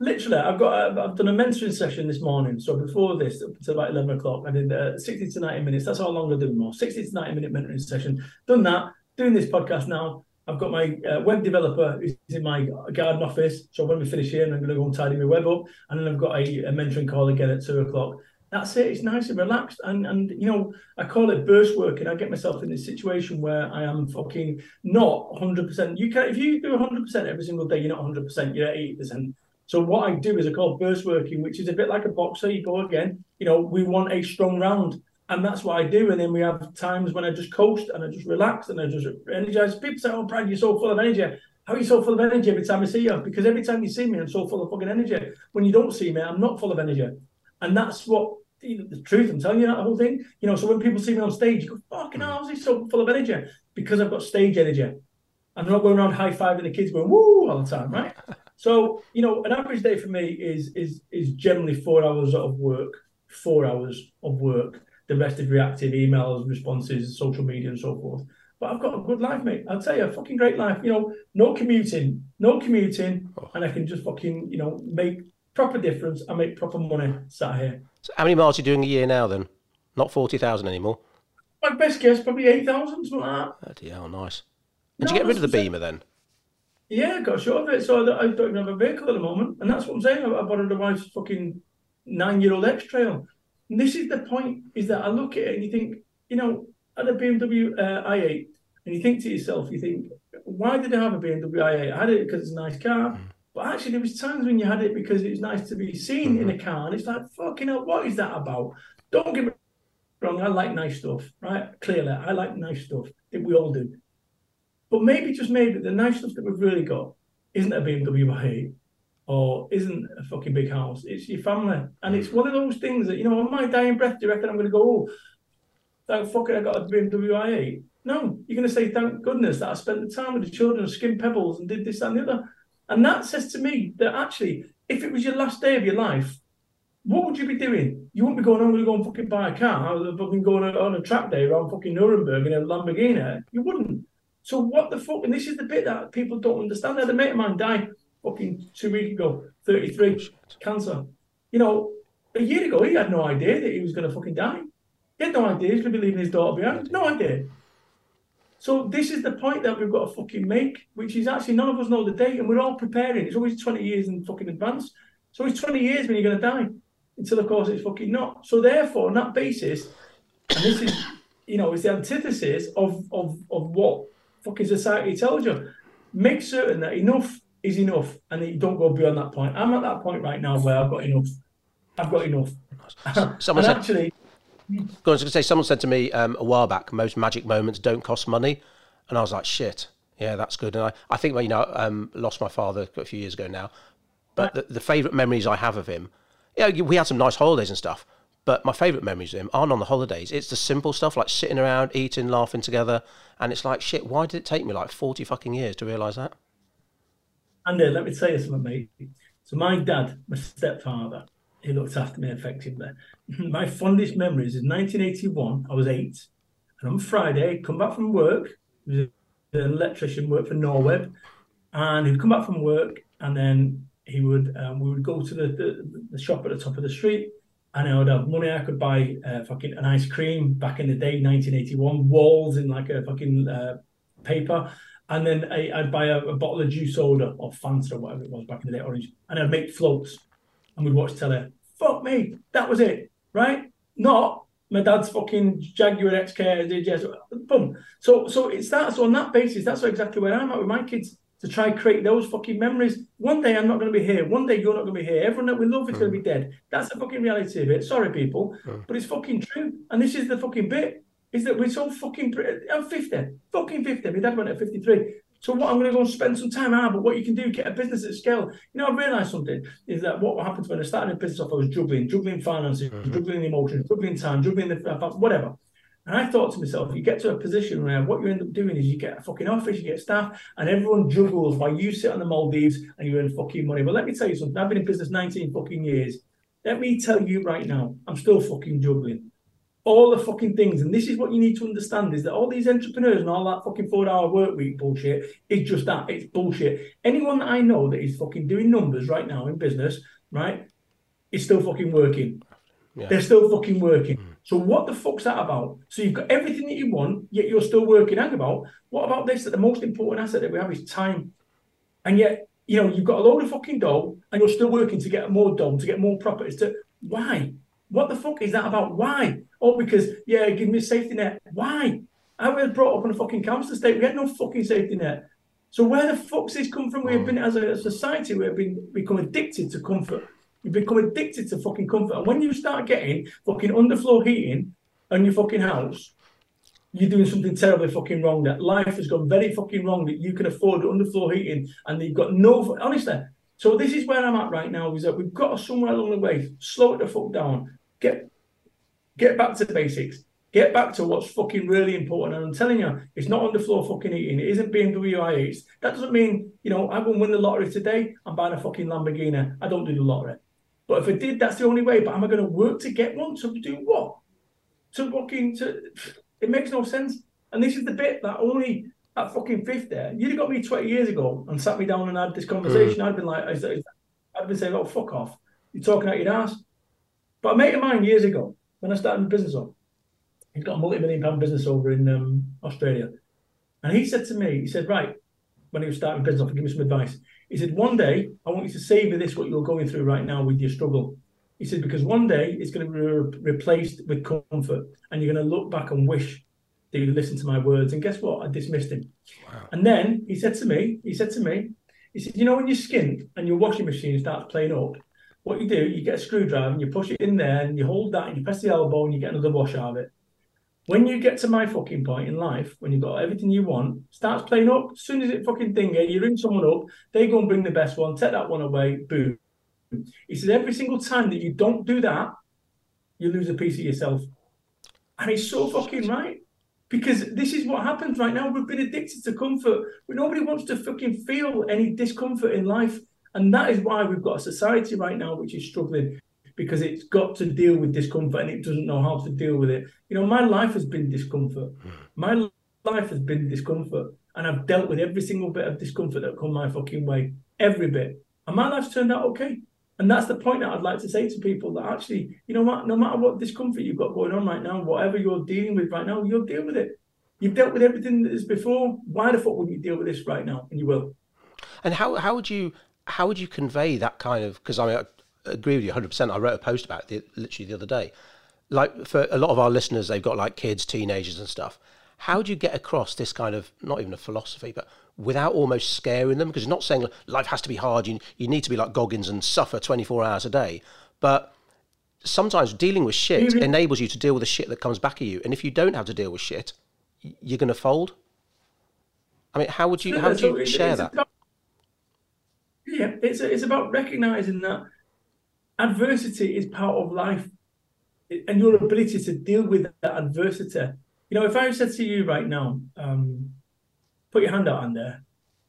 Literally, I've got I've done a mentoring session this morning. So before this, up until about eleven o'clock, I did uh, sixty to ninety minutes. That's how long I do more. Sixty to ninety minute mentoring session. Done that. Doing this podcast now. I've got my uh, web developer who's in my garden office. So when we finish here, I'm going to go and tidy my web up, and then I've got a, a mentoring call again at two o'clock. That's it. It's nice and relaxed, and and you know I call it burst work, and I get myself in this situation where I am fucking not 100. percent You can if you do 100 percent every single day, you're not 100. percent You're at 80 percent. So what I do is I call burst working, which is a bit like a boxer. You go again. You know we want a strong round, and that's what I do. And then we have times when I just coast and I just relax and I just energize. People say, "Oh, Brad, you're so full of energy." How are you so full of energy every time I see you? Because every time you see me, I'm so full of fucking energy. When you don't see me, I'm not full of energy. And that's what the truth. I'm telling you that whole thing. You know, so when people see me on stage, you go, "Fucking hell, so full of energy?" Because I've got stage energy. I'm not going around high fiving the kids, going "woo" all the time, right? So you know, an average day for me is is is generally four hours of work, four hours of work. The rest is reactive emails, responses, social media, and so forth. But I've got a good life, mate. I'll tell you, a fucking great life. You know, no commuting, no commuting, oh. and I can just fucking you know make proper difference. and make proper money sat here. So how many miles are you doing a year now then? Not 40,000 anymore? My best guess, probably 8,000, something like that. Bloody hell, nice. Did no, you get rid of the Beamer then? Yeah, I got short of it, so I don't even have a vehicle at the moment. And that's what I'm saying. I borrowed a wife's fucking nine-year-old X-Trail. And this is the point, is that I look at it and you think, you know, at a BMW uh, i8, and you think to yourself, you think, why did I have a BMW i8? I had it because it's a nice car. Mm. But actually, there was times when you had it because it was nice to be seen mm-hmm. in a car, and it's like, fucking hell, what is that about? Don't get me wrong, I like nice stuff, right? Clearly, I like nice stuff. We all do. But maybe, just maybe, the nice stuff that we've really got isn't a BMW i8 or isn't a fucking big house. It's your family. And it's one of those things that, you know, on my dying breath, do you reckon I'm going to go, oh, thank it, I got a BMW i8. No, you're going to say, thank goodness that I spent the time with the children skimmed pebbles and did this and the other. And that says to me that actually, if it was your last day of your life, what would you be doing? You wouldn't be going, I'm going to go and fucking buy a car. I was fucking going on a track day around fucking Nuremberg in a Lamborghini. You wouldn't. So what the fuck? And this is the bit that people don't understand. I had a mate of mine die fucking two weeks ago, 33, cancer. You know, a year ago, he had no idea that he was going to fucking die. He had no idea he was going to be leaving his daughter behind. No idea. So this is the point that we've got to fucking make, which is actually none of us know the date, and we're all preparing. It's always 20 years in fucking advance. So it's 20 years when you're going to die, until of course it's fucking not. So therefore, on that basis, and this is, you know, it's the antithesis of of of what fucking society tells you. Make certain that enough is enough, and that you don't go beyond that point. I'm at that point right now where I've got enough. I've got enough. Someone said, actually I was going to say, someone said to me um, a while back, most magic moments don't cost money. And I was like, shit, yeah, that's good. And I, I think, you know, um, lost my father a few years ago now. But the, the favourite memories I have of him, yeah, we had some nice holidays and stuff. But my favourite memories of him aren't on the holidays. It's the simple stuff like sitting around, eating, laughing together. And it's like, shit, why did it take me like 40 fucking years to realise that? Andy, let me tell you something, mate. So my dad, my stepfather, he looked after me effectively. My fondest memories is 1981. I was eight, and on Friday, come back from work. He was an electrician, worked for Norweb, and he'd come back from work, and then he would um, we would go to the, the, the shop at the top of the street, and I would have money. I could buy uh, fucking an ice cream back in the day, 1981, Wall's in like a fucking uh, paper. And then I, would buy a, a, bottle of juice soda or Fanta or whatever it was back in the day, orange, and I'd make floats and we'd watch telly. Fuck me, that was it, right? Not my dad's fucking Jaguar XK, DJs, boom. So, so it starts so on that basis. That's exactly where I'm at with my kids to try and create those fucking memories. One day I'm not going to be here. One day you're not going to be here. Everyone that we love is mm. going to be dead. That's the fucking reality of it. Sorry, people, mm. but it's fucking true. And this is the fucking bit: is that we're so fucking. I'm 50, fucking 50. My dad went at 53. So what I'm going to go and spend some time out, but what you can do, get a business at scale. You know, I realised something is that what happens when I started a business off, I was juggling, juggling finances, mm-hmm. juggling emotions, juggling time, juggling the whatever. And I thought to myself, you get to a position where what you end up doing is you get a fucking office, you get staff, and everyone juggles while you sit on the Maldives and you earn fucking money. But let me tell you something, I've been in business 19 fucking years. Let me tell you right now, I'm still fucking juggling all the fucking things. And this is what you need to understand is that all these entrepreneurs and all that fucking four hour work week bullshit is just that. It's bullshit. Anyone that I know that is fucking doing numbers right now in business, right, is still fucking working. Yeah. They're still fucking working. Mm. So what the fuck's that about? So you've got everything that you want, yet you're still working. Hang about. What about this? That the most important asset that we have is time. And yet, you know, you've got a load of fucking dough and you're still working to get more dough, to get more properties. To why? What the fuck is that about? Why? Oh, because yeah, give me a safety net. Why? I was brought up in a fucking council estate. We had no fucking safety net. So where the fuck's this come from? We have mm. been as a society, we have been become addicted to comfort. You become addicted to fucking comfort. And when you start getting fucking underfloor heating on your fucking house, you're doing something terribly fucking wrong. That life has gone very fucking wrong. That you can afford underfloor heating, and you've got no. Honestly, so this is where I'm at right now. Is that we've got to somewhere along the way slow it the fuck down Get get back to basics. Get back to what's fucking really important. And I'm telling you, it's not on the floor fucking eating. It isn't BMW i8s. That doesn't mean, you know, I won't win the lottery today. I'm buying a fucking Lamborghini. I don't do the lottery. But if I did, that's the only way. But am I going to work to get one? To do what? To fucking, to, it makes no sense. And this is the bit that only at fucking fifth there, you'd have got me 20 years ago and sat me down and had this conversation. Mm. I'd been like, I'd been saying, oh, fuck off. You're talking out your ass. But a mate of mine years ago, when I started my business up, he's got a multi-million pound business over in um, Australia. And he said to me, he said, right, when he was starting business off, give me some advice. He said, one day, I want you to savor this, what you're going through right now with your struggle. He said, because one day it's going to be re- replaced with comfort and you're going to look back and wish that you listened to my words. And guess what? I dismissed him. Wow. And then he said to me, he said to me, he said, you know, when your skin and your washing machine starts playing up, what you do, you get a screwdriver and you push it in there and you hold that and you press the elbow and you get another wash out of it. When you get to my fucking point in life, when you've got everything you want, starts playing up, as soon as it fucking thing, you ring someone up, they go and bring the best one, take that one away, boom. He says every single time that you don't do that, you lose a piece of yourself. And he's so fucking right. Because this is what happens right now. We've been addicted to comfort. Nobody wants to fucking feel any discomfort in life. And that is why we've got a society right now which is struggling because it's got to deal with discomfort and it doesn't know how to deal with it. You know, my life has been discomfort. Hmm. My life has been discomfort. And I've dealt with every single bit of discomfort that come my fucking way. Every bit. And my life's turned out okay. And that's the point that I'd like to say to people that actually, you know what, no matter what discomfort you've got going on right now, whatever you're dealing with right now, you'll deal with it. You've dealt with everything that is before. Why the fuck wouldn't you deal with this right now? And you will. And how how would you how would you convey that kind of because I mean agree with you 100%. I wrote a post about it literally the other day. Like for a lot of our listeners, they've got like kids, teenagers, and stuff. How do you get across this kind of not even a philosophy, but without almost scaring them? Because you're not saying life has to be hard. You you need to be like Goggins and suffer 24 hours a day, but sometimes dealing with shit mm-hmm. enables you to deal with the shit that comes back at you. And if you don't have to deal with shit, you're going to fold. I mean, how would you how would you share that? Yeah, it's it's about recognizing that adversity is part of life, and your ability to deal with that adversity you know, if I said to you right now, um, put your hand out on there,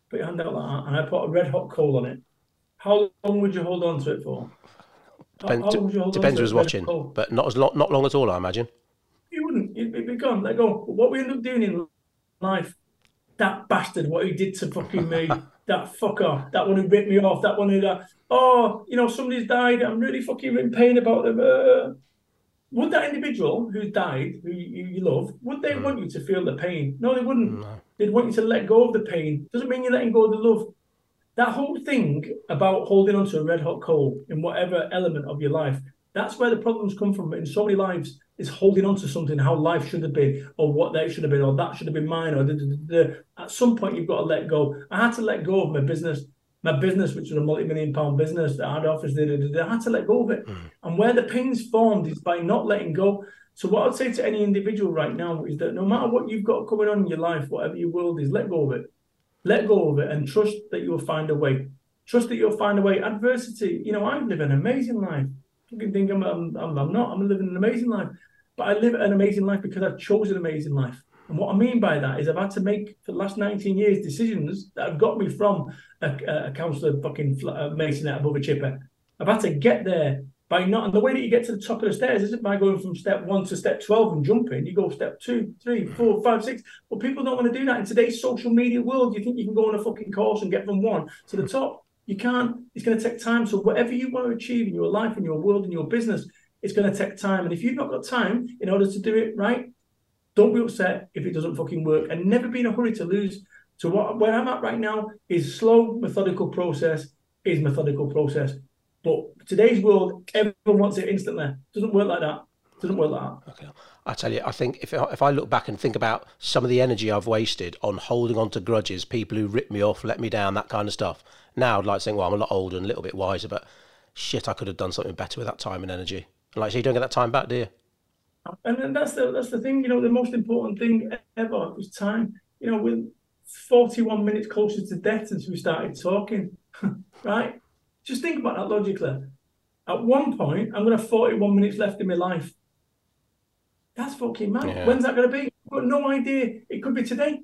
put your hand out like that, and I put a red hot coal on it, how long would you hold on to it for? Depends, how, how depends who's watching, but not as long, not long at all, I imagine. You wouldn't. It'd be gone. Let go. What we end up doing in life, that bastard, what he did to fucking me, that fucker, that one who ripped me off, that one who that, oh, you know, somebody's died. I'm really fucking in pain about them. Uh, would that individual who died, who you, you love, would they mm. want you to feel the pain? No, they wouldn't. No. They'd want you to let go of the pain. Doesn't mean you're letting go of the love. That whole thing about holding on to a red hot coal in whatever element of your life, that's where the problems come from. In so many lives, is holding on to something, how life should have been, or what that should have been, or that should have been mine, or da, da, da, at some point you've got to let go. I had to let go of my business my business, which was a multi-million pound business that I had office, I had to let go of it. Mm. And where the pain's formed is by not letting go. So what I'd say to any individual right now is that no matter what you've got coming on in your life, whatever your world is, let go of it. Let go of it and trust that you'll find a way. Trust that you'll find a way. Adversity, you know, I live an amazing life. Can think I'm, I'm, I'm not. I'm living an amazing life. But I live an amazing life because I've chosen an amazing life. And what I mean by that is I've had to make for the last 19 years decisions that have got me from a, a councillor fucking uh, Mason above a chipper. I've had to get there by not, and the way that you get to the top of the stairs isn't by going from step one to step 12 and jumping. You go step two, three, four, five, six. But people don't want to do that. In today's social media world, you think you can go on a fucking course and get from one to the top. You can't. It's going to take time. So whatever you want to achieve in your life, in your world, in your business, it's going to take time. And if you've not got time in order to do it right, don't be upset if it doesn't fucking work and never be in a hurry to lose. So what where I'm at right now is slow, methodical process is methodical process. But today's world, everyone wants it instantly. Doesn't work like that. Doesn't work like that. Okay. I tell you, I think if if I look back and think about some of the energy I've wasted on holding on to grudges, people who ripped me off, let me down, that kind of stuff. Now I'd like to think, well, I'm a lot older and a little bit wiser, but shit, I could have done something better with that time and energy. And like, so you don't get that time back, do you? And then that's the that's the thing, you know, the most important thing ever was time. You know, we're 41 minutes closer to death since we started talking, right? Just think about that logically. At one point, I'm going to have 41 minutes left in my life. That's fucking mad. Yeah. When's that going to be? I've got no idea. It could be today.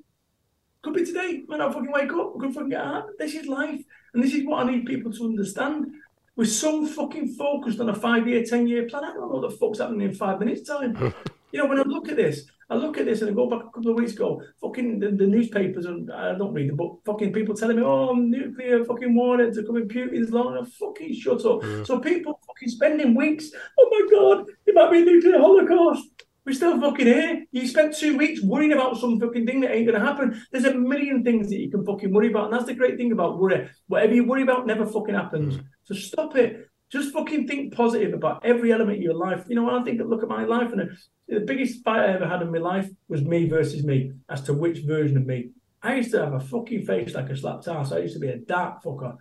Could be today. Might not fucking wake up. Could fucking get out. This is life. And this is what I need people to understand. We're so fucking focused on a five year, 10 year plan. I don't know what the fuck's happening in five minutes' time. you know, when I look at this, I look at this and I go back a couple of weeks ago, fucking the, the newspapers, and I don't read them, but fucking people telling me, oh, nuclear fucking warheads are coming Putin's long. Fucking shut up. Yeah. So people fucking spending weeks, oh my God, it might be a nuclear holocaust. We're still fucking here. You spent two weeks worrying about some fucking thing that ain't to happen. There's a million things that you can fucking worry about. And that's the great thing about worry. Whatever you worry about never fucking happens. Mm. So stop it. Just fucking think positive about every element of your life. You know, when I think, look at my life, and the biggest fight I ever had in my life was me versus me as to which version of me. I used to have a fucking face like a slapped ass. I used to be a dark fucker,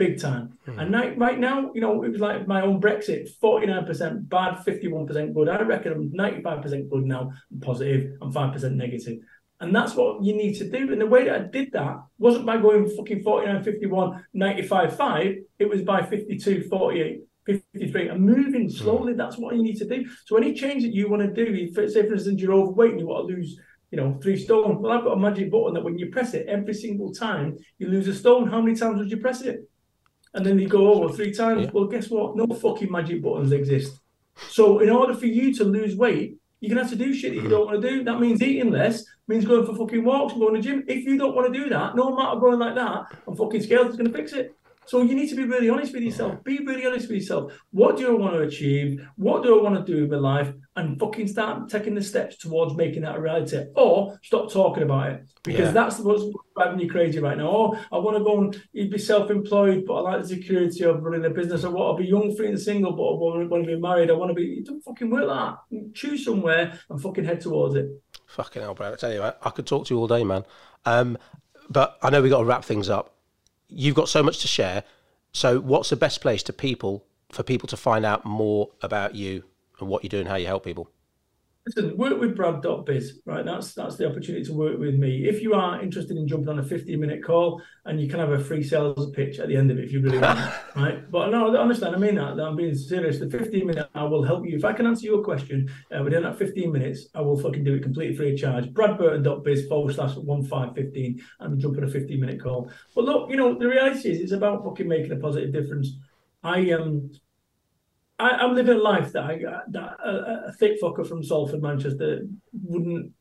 big time. Mm. And right now, you know, it was like my own Brexit 49% bad, 51% good. I reckon I'm 95% good now, I'm positive, I'm 5% negative. And that's what you need to do. And the way that I did that wasn't by going fucking 49, 51, 95, 5. It was by 52, 48, 53 and moving hmm. slowly. Mm. That's what you need to do. So any change that you want to do, if, say for instance you're overweight and you want to lose, you know, three stone. Well, I've got a magic button that when you press it every single time you lose a stone. How many times would you press it? And then you go over three times. Yeah. Well, guess what? No fucking magic buttons exist. So in order for you to lose weight, you're gonna have to do shit that you mm-hmm. don't want to do. That means eating less, means going for fucking walks and going to the gym. If you don't want to do that, no matter going like that, and fucking scales is gonna fix it. So you need to be really honest with yourself. Be really honest with yourself. What do I want to achieve? What do I want to do with my life? And fucking start taking the steps towards making that a reality. Or stop talking about it. Because yeah. that's what's driving you crazy right now. Oh, I want to go and be self-employed, but I like the security of running a business. I want to be young, free, and single, but I want to be married. I want to be. Don't fucking work that. Choose somewhere and fucking head towards it. Fucking hell, Brad. I tell you, I, I could talk to you all day, man. Um, but I know we got to wrap things up you've got so much to share. So, what's the best place to people for people to find out more about you and what you do and how you help people? Listen, work with Brad.biz, right? That's that's the opportunity to work with me. If you are interested in jumping on a 15 minute call and you can have a free sales pitch at the end of it if you really want, right? But no, honestly, I understand, I mean that, I'm being serious. The 15 minute, I will help you. If I can answer your question uh, within that 15 minutes, I will fucking do it completely free of charge. Bradburton.biz forward slash 1515 and jump on a 15 minute call. But look, you know, the reality is it's about fucking making a positive difference. I um I, am living a life that, I, that a, a, thick fucker from Salford, Manchester, wouldn't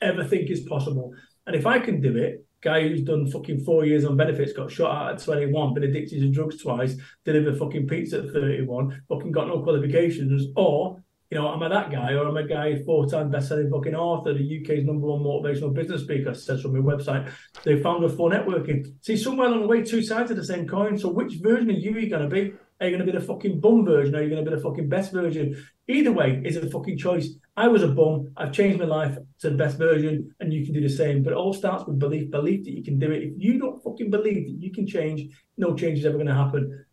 ever think is possible. And if I can do it, guy who's done fucking four years on benefits, got shot at 21, been addicted to drugs twice, delivered fucking pizza at 31, fucking got no qualifications, or you know, am I that guy, or am I a guy four-time best-selling fucking author, the UK's number one motivational business speaker, says from my website, the founder of 4Networking. See, somewhere along the way, two sides of the same coin. So which version are you going to be? Are you going to be the fucking bum version? Are you going to be the fucking best version? Either way is a fucking choice. I was a bum. I've changed my life to the best version, and you can do the same. But it all starts with belief, belief that you can do it. If you don't fucking believe that you can change, no change is ever going to happen.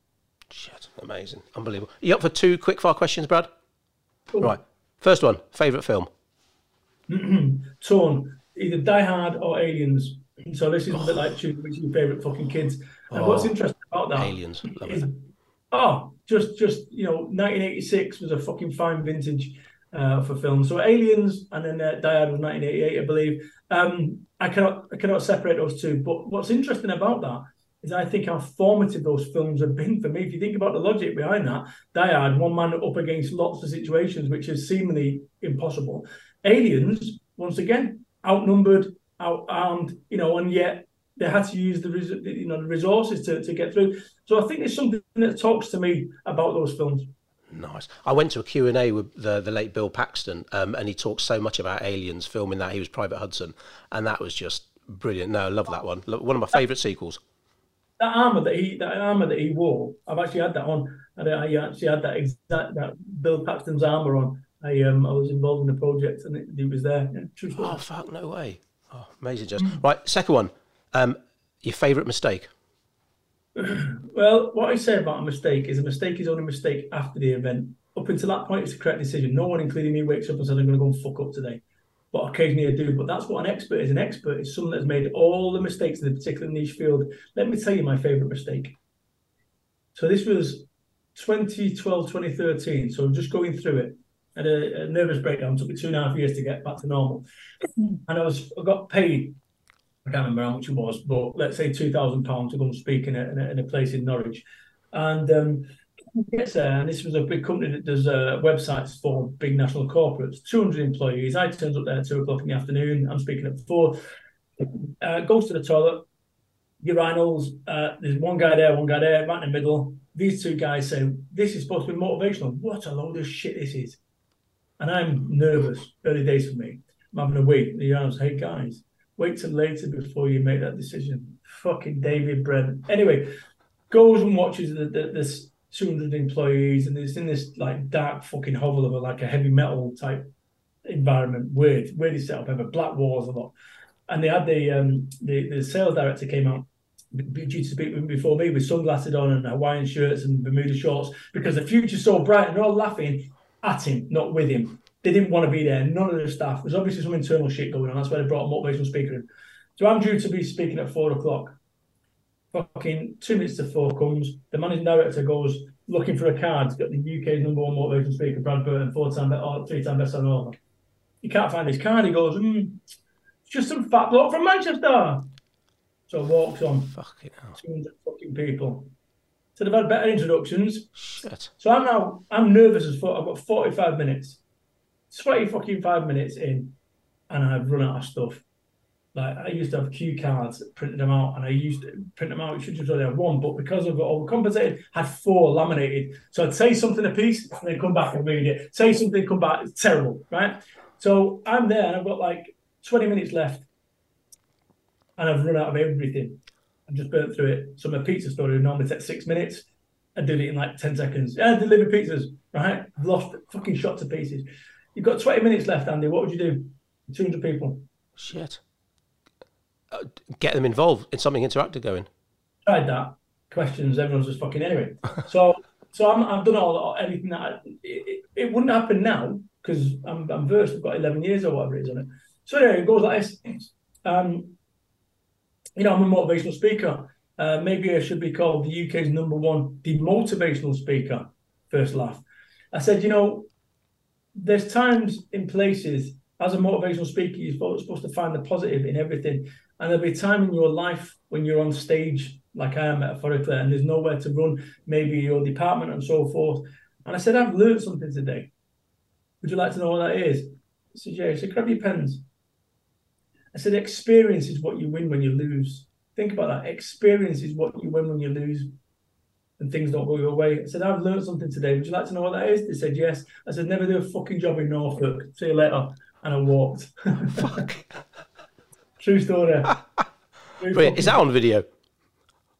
Shit, amazing, unbelievable. Are you up for two quick fire questions, Brad? Right. First one, favourite film? Torn. Either Die Hard or Aliens. So this is oh. a bit like choosing which your favourite fucking kids. And oh. what's interesting about that? Aliens. Love is, oh, just just you know, 1986 was a fucking fine vintage uh, for films. So Aliens and then uh, Die Hard was 1988, I believe. Um, I cannot I cannot separate those two. But what's interesting about that is I think how formative those films have been for me. If you think about the logic behind that, Die Hard, one man up against lots of situations which is seemingly impossible. Aliens, once again, outnumbered, outarmed, you know, and yet they had to use the you know the resources to, to get through. So I think there's something that talks to me about those films. Nice. I went to a Q&A with the, the late Bill Paxton um, and he talked so much about aliens filming that. He was Private Hudson and that was just brilliant. No, I love that one. One of my favourite sequels. That armour that he that armour that he wore, I've actually had that on. I, I actually had that exact that Bill Paxton's armour on. I um I was involved in the project and it, it was there. Yeah, oh fuck, no way. Oh, amazing, just mm. right. Second one, um, your favourite mistake? well, what I say about a mistake is a mistake is only a mistake after the event. Up until that point, it's the correct decision. No one, including me, wakes up and says, I'm going to go and fuck up today. But occasionally I do. But that's what an expert is. An expert is someone that's made all the mistakes in a particular niche field. Let me tell you my favourite mistake. So this was 2012, 2013. So I'm just going through it. I had a, a nervous breakdown. It took me two and a half years to get back to normal. And I was I got paid I can't remember how much it was, but let's say two thousand pounds to go and speak in a, in a, in a place in Norwich, and um, gets there, and this was a big company that does uh, websites for big national corporates, two hundred employees. I turned up there at two o'clock in the afternoon. I'm speaking at four. Uh, goes to the toilet, urinals. Uh, there's one guy there, one guy there, right in the middle. These two guys say, "This is supposed to be motivational. What a load of shit this is!" And I'm nervous. Early days for me. I'm having a wee. The urinals, hey guys Wait till later before you make that decision. Fucking David Brent. Anyway, goes and watches the, the, this 200 employees, and it's in this like dark fucking hovel of a, like a heavy metal type environment. Weird, set up ever. Black walls a lot, and they had the um the, the sales director came out due to speak before me with sunglasses on and Hawaiian shirts and Bermuda shorts because the future's so bright and they're all laughing at him, not with him they didn't want to be there. None of the staff. There's obviously some internal shit going on. That's why they brought a motivational speaker in. So I'm due to be speaking at four o'clock. Fucking two minutes to four comes. The managing director goes, looking for a card. He's got the UK's number one motivational speaker, Brad Burton, four time, or three time best selling author. He can't find his card. He goes, mm, it's just some fat bloke from Manchester. So walks on. Fucking hell. 200 fucking people. So they've had better introductions. Shit. So I'm now, I'm nervous as fuck. I've got 45 minutes, 20 fucking five minutes in, and I've run out of stuff. Like I used to have cue cards, printed them out, and I used to print them out. Should just only have one, but because of overcompensated, had four laminated. So I'd say something a piece, and then come back and read it. Say something, come back. It's terrible, right? So I'm there, and I've got like 20 minutes left, and I've run out of everything. I've just burnt through it. So my pizza story normally take six minutes. I did it in like 10 seconds. Yeah, I deliver pizzas, right? Lost fucking shot to pieces. You've got 20 minutes left, Andy. What would you do? 200 people. Shit. Uh, get them involved in something interactive going. Tried that. Questions, everyone's just fucking anyway. so so I'm, I've done all everything that I, it, it, wouldn't happen now because I'm, I'm versed. I've got 11 years or whatever it is on it. So anyway, it goes like this. Um, you know, I'm a motivational speaker. Uh, maybe I should be called the UK's number one demotivational speaker. First laugh. I said, you know, there's times in places as a motivational speaker, you're supposed to find the positive in everything. And there'll be a time in your life when you're on stage, like I am metaphorically, and there's nowhere to run, maybe your department and so forth. And I said, I've learned something today. Would you like to know what that is? I said, yeah. He said, grab your pens. I said, experience is what you win when you lose. Think about that. Experience is what you win when you lose and things don't go your way. I said, I've learned something today. Would you like to know what that is? They said, yes. I said, never do a fucking job in Norfolk. See you later. And I walked. Fuck. True story. Wait, is that on video?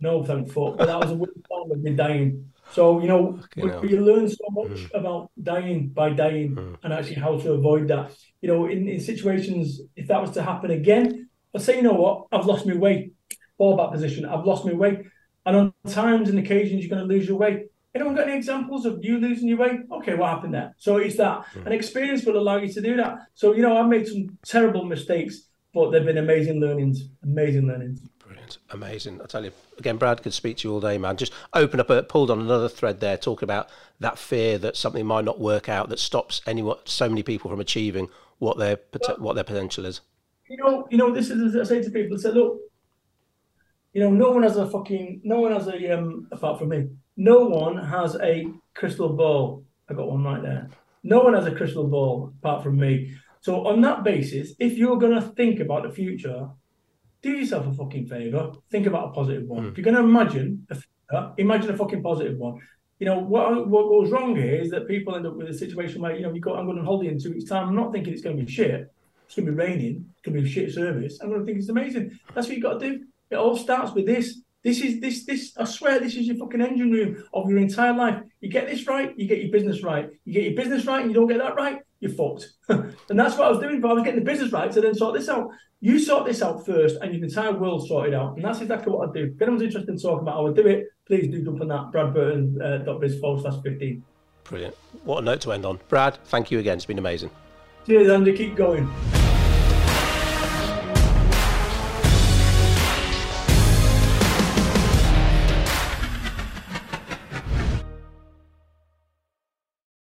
No, thank fuck. But that was a weird time of me dying. So, you know, you learn so much mm. about dying by dying mm. and actually how to avoid that. You know, in, in situations, if that was to happen again, I say, you know what, I've lost my way fallback position. I've lost my way. And on times and occasions, you're going to lose your way. Anyone got any examples of you losing your way? Okay, what happened there? So it's that. Mm. An experience will allow you to do that. So, you know, I've made some terrible mistakes, but they've been amazing learnings. Amazing learnings. Brilliant. Amazing. I tell you, again, Brad could speak to you all day, man. Just open up, a, pulled on another thread there, talking about that fear that something might not work out that stops anyone, so many people from achieving what their, well, what their potential is. You know, you know, this is, I say to people, I say, look, you know, no one has a fucking, no one has a, um, apart from me, no one has a crystal ball. I got one right there. No one has a crystal ball apart from me. So on that basis, if you're going to think about the future, do yourself a fucking favor. Think about a positive one. Mm. If you're going to imagine a future, imagine a fucking positive one. You know what? What goes wrong here is that people end up with a situation where you know you got I'm going on holiday in two weeks' time. I'm not thinking it's going to be shit. It's going to be raining. It's going to be shit service. I'm going to think it's amazing. That's what you got to do. It all starts with this. This is this this. I swear, this is your fucking engine room of your entire life. You get this right, you get your business right. You get your business right, and you don't get that right, you're fucked. and that's what I was doing. But I was getting the business right to then sort this out. You sort this out first, and your entire world sorted out. And that's exactly what I do. If anyone's interested in talking about how I do it, please do jump on that bradburton.biz uh, forward slash 15. Brilliant. What a note to end on. Brad, thank you again. It's been amazing. Cheers, Andy. Keep going.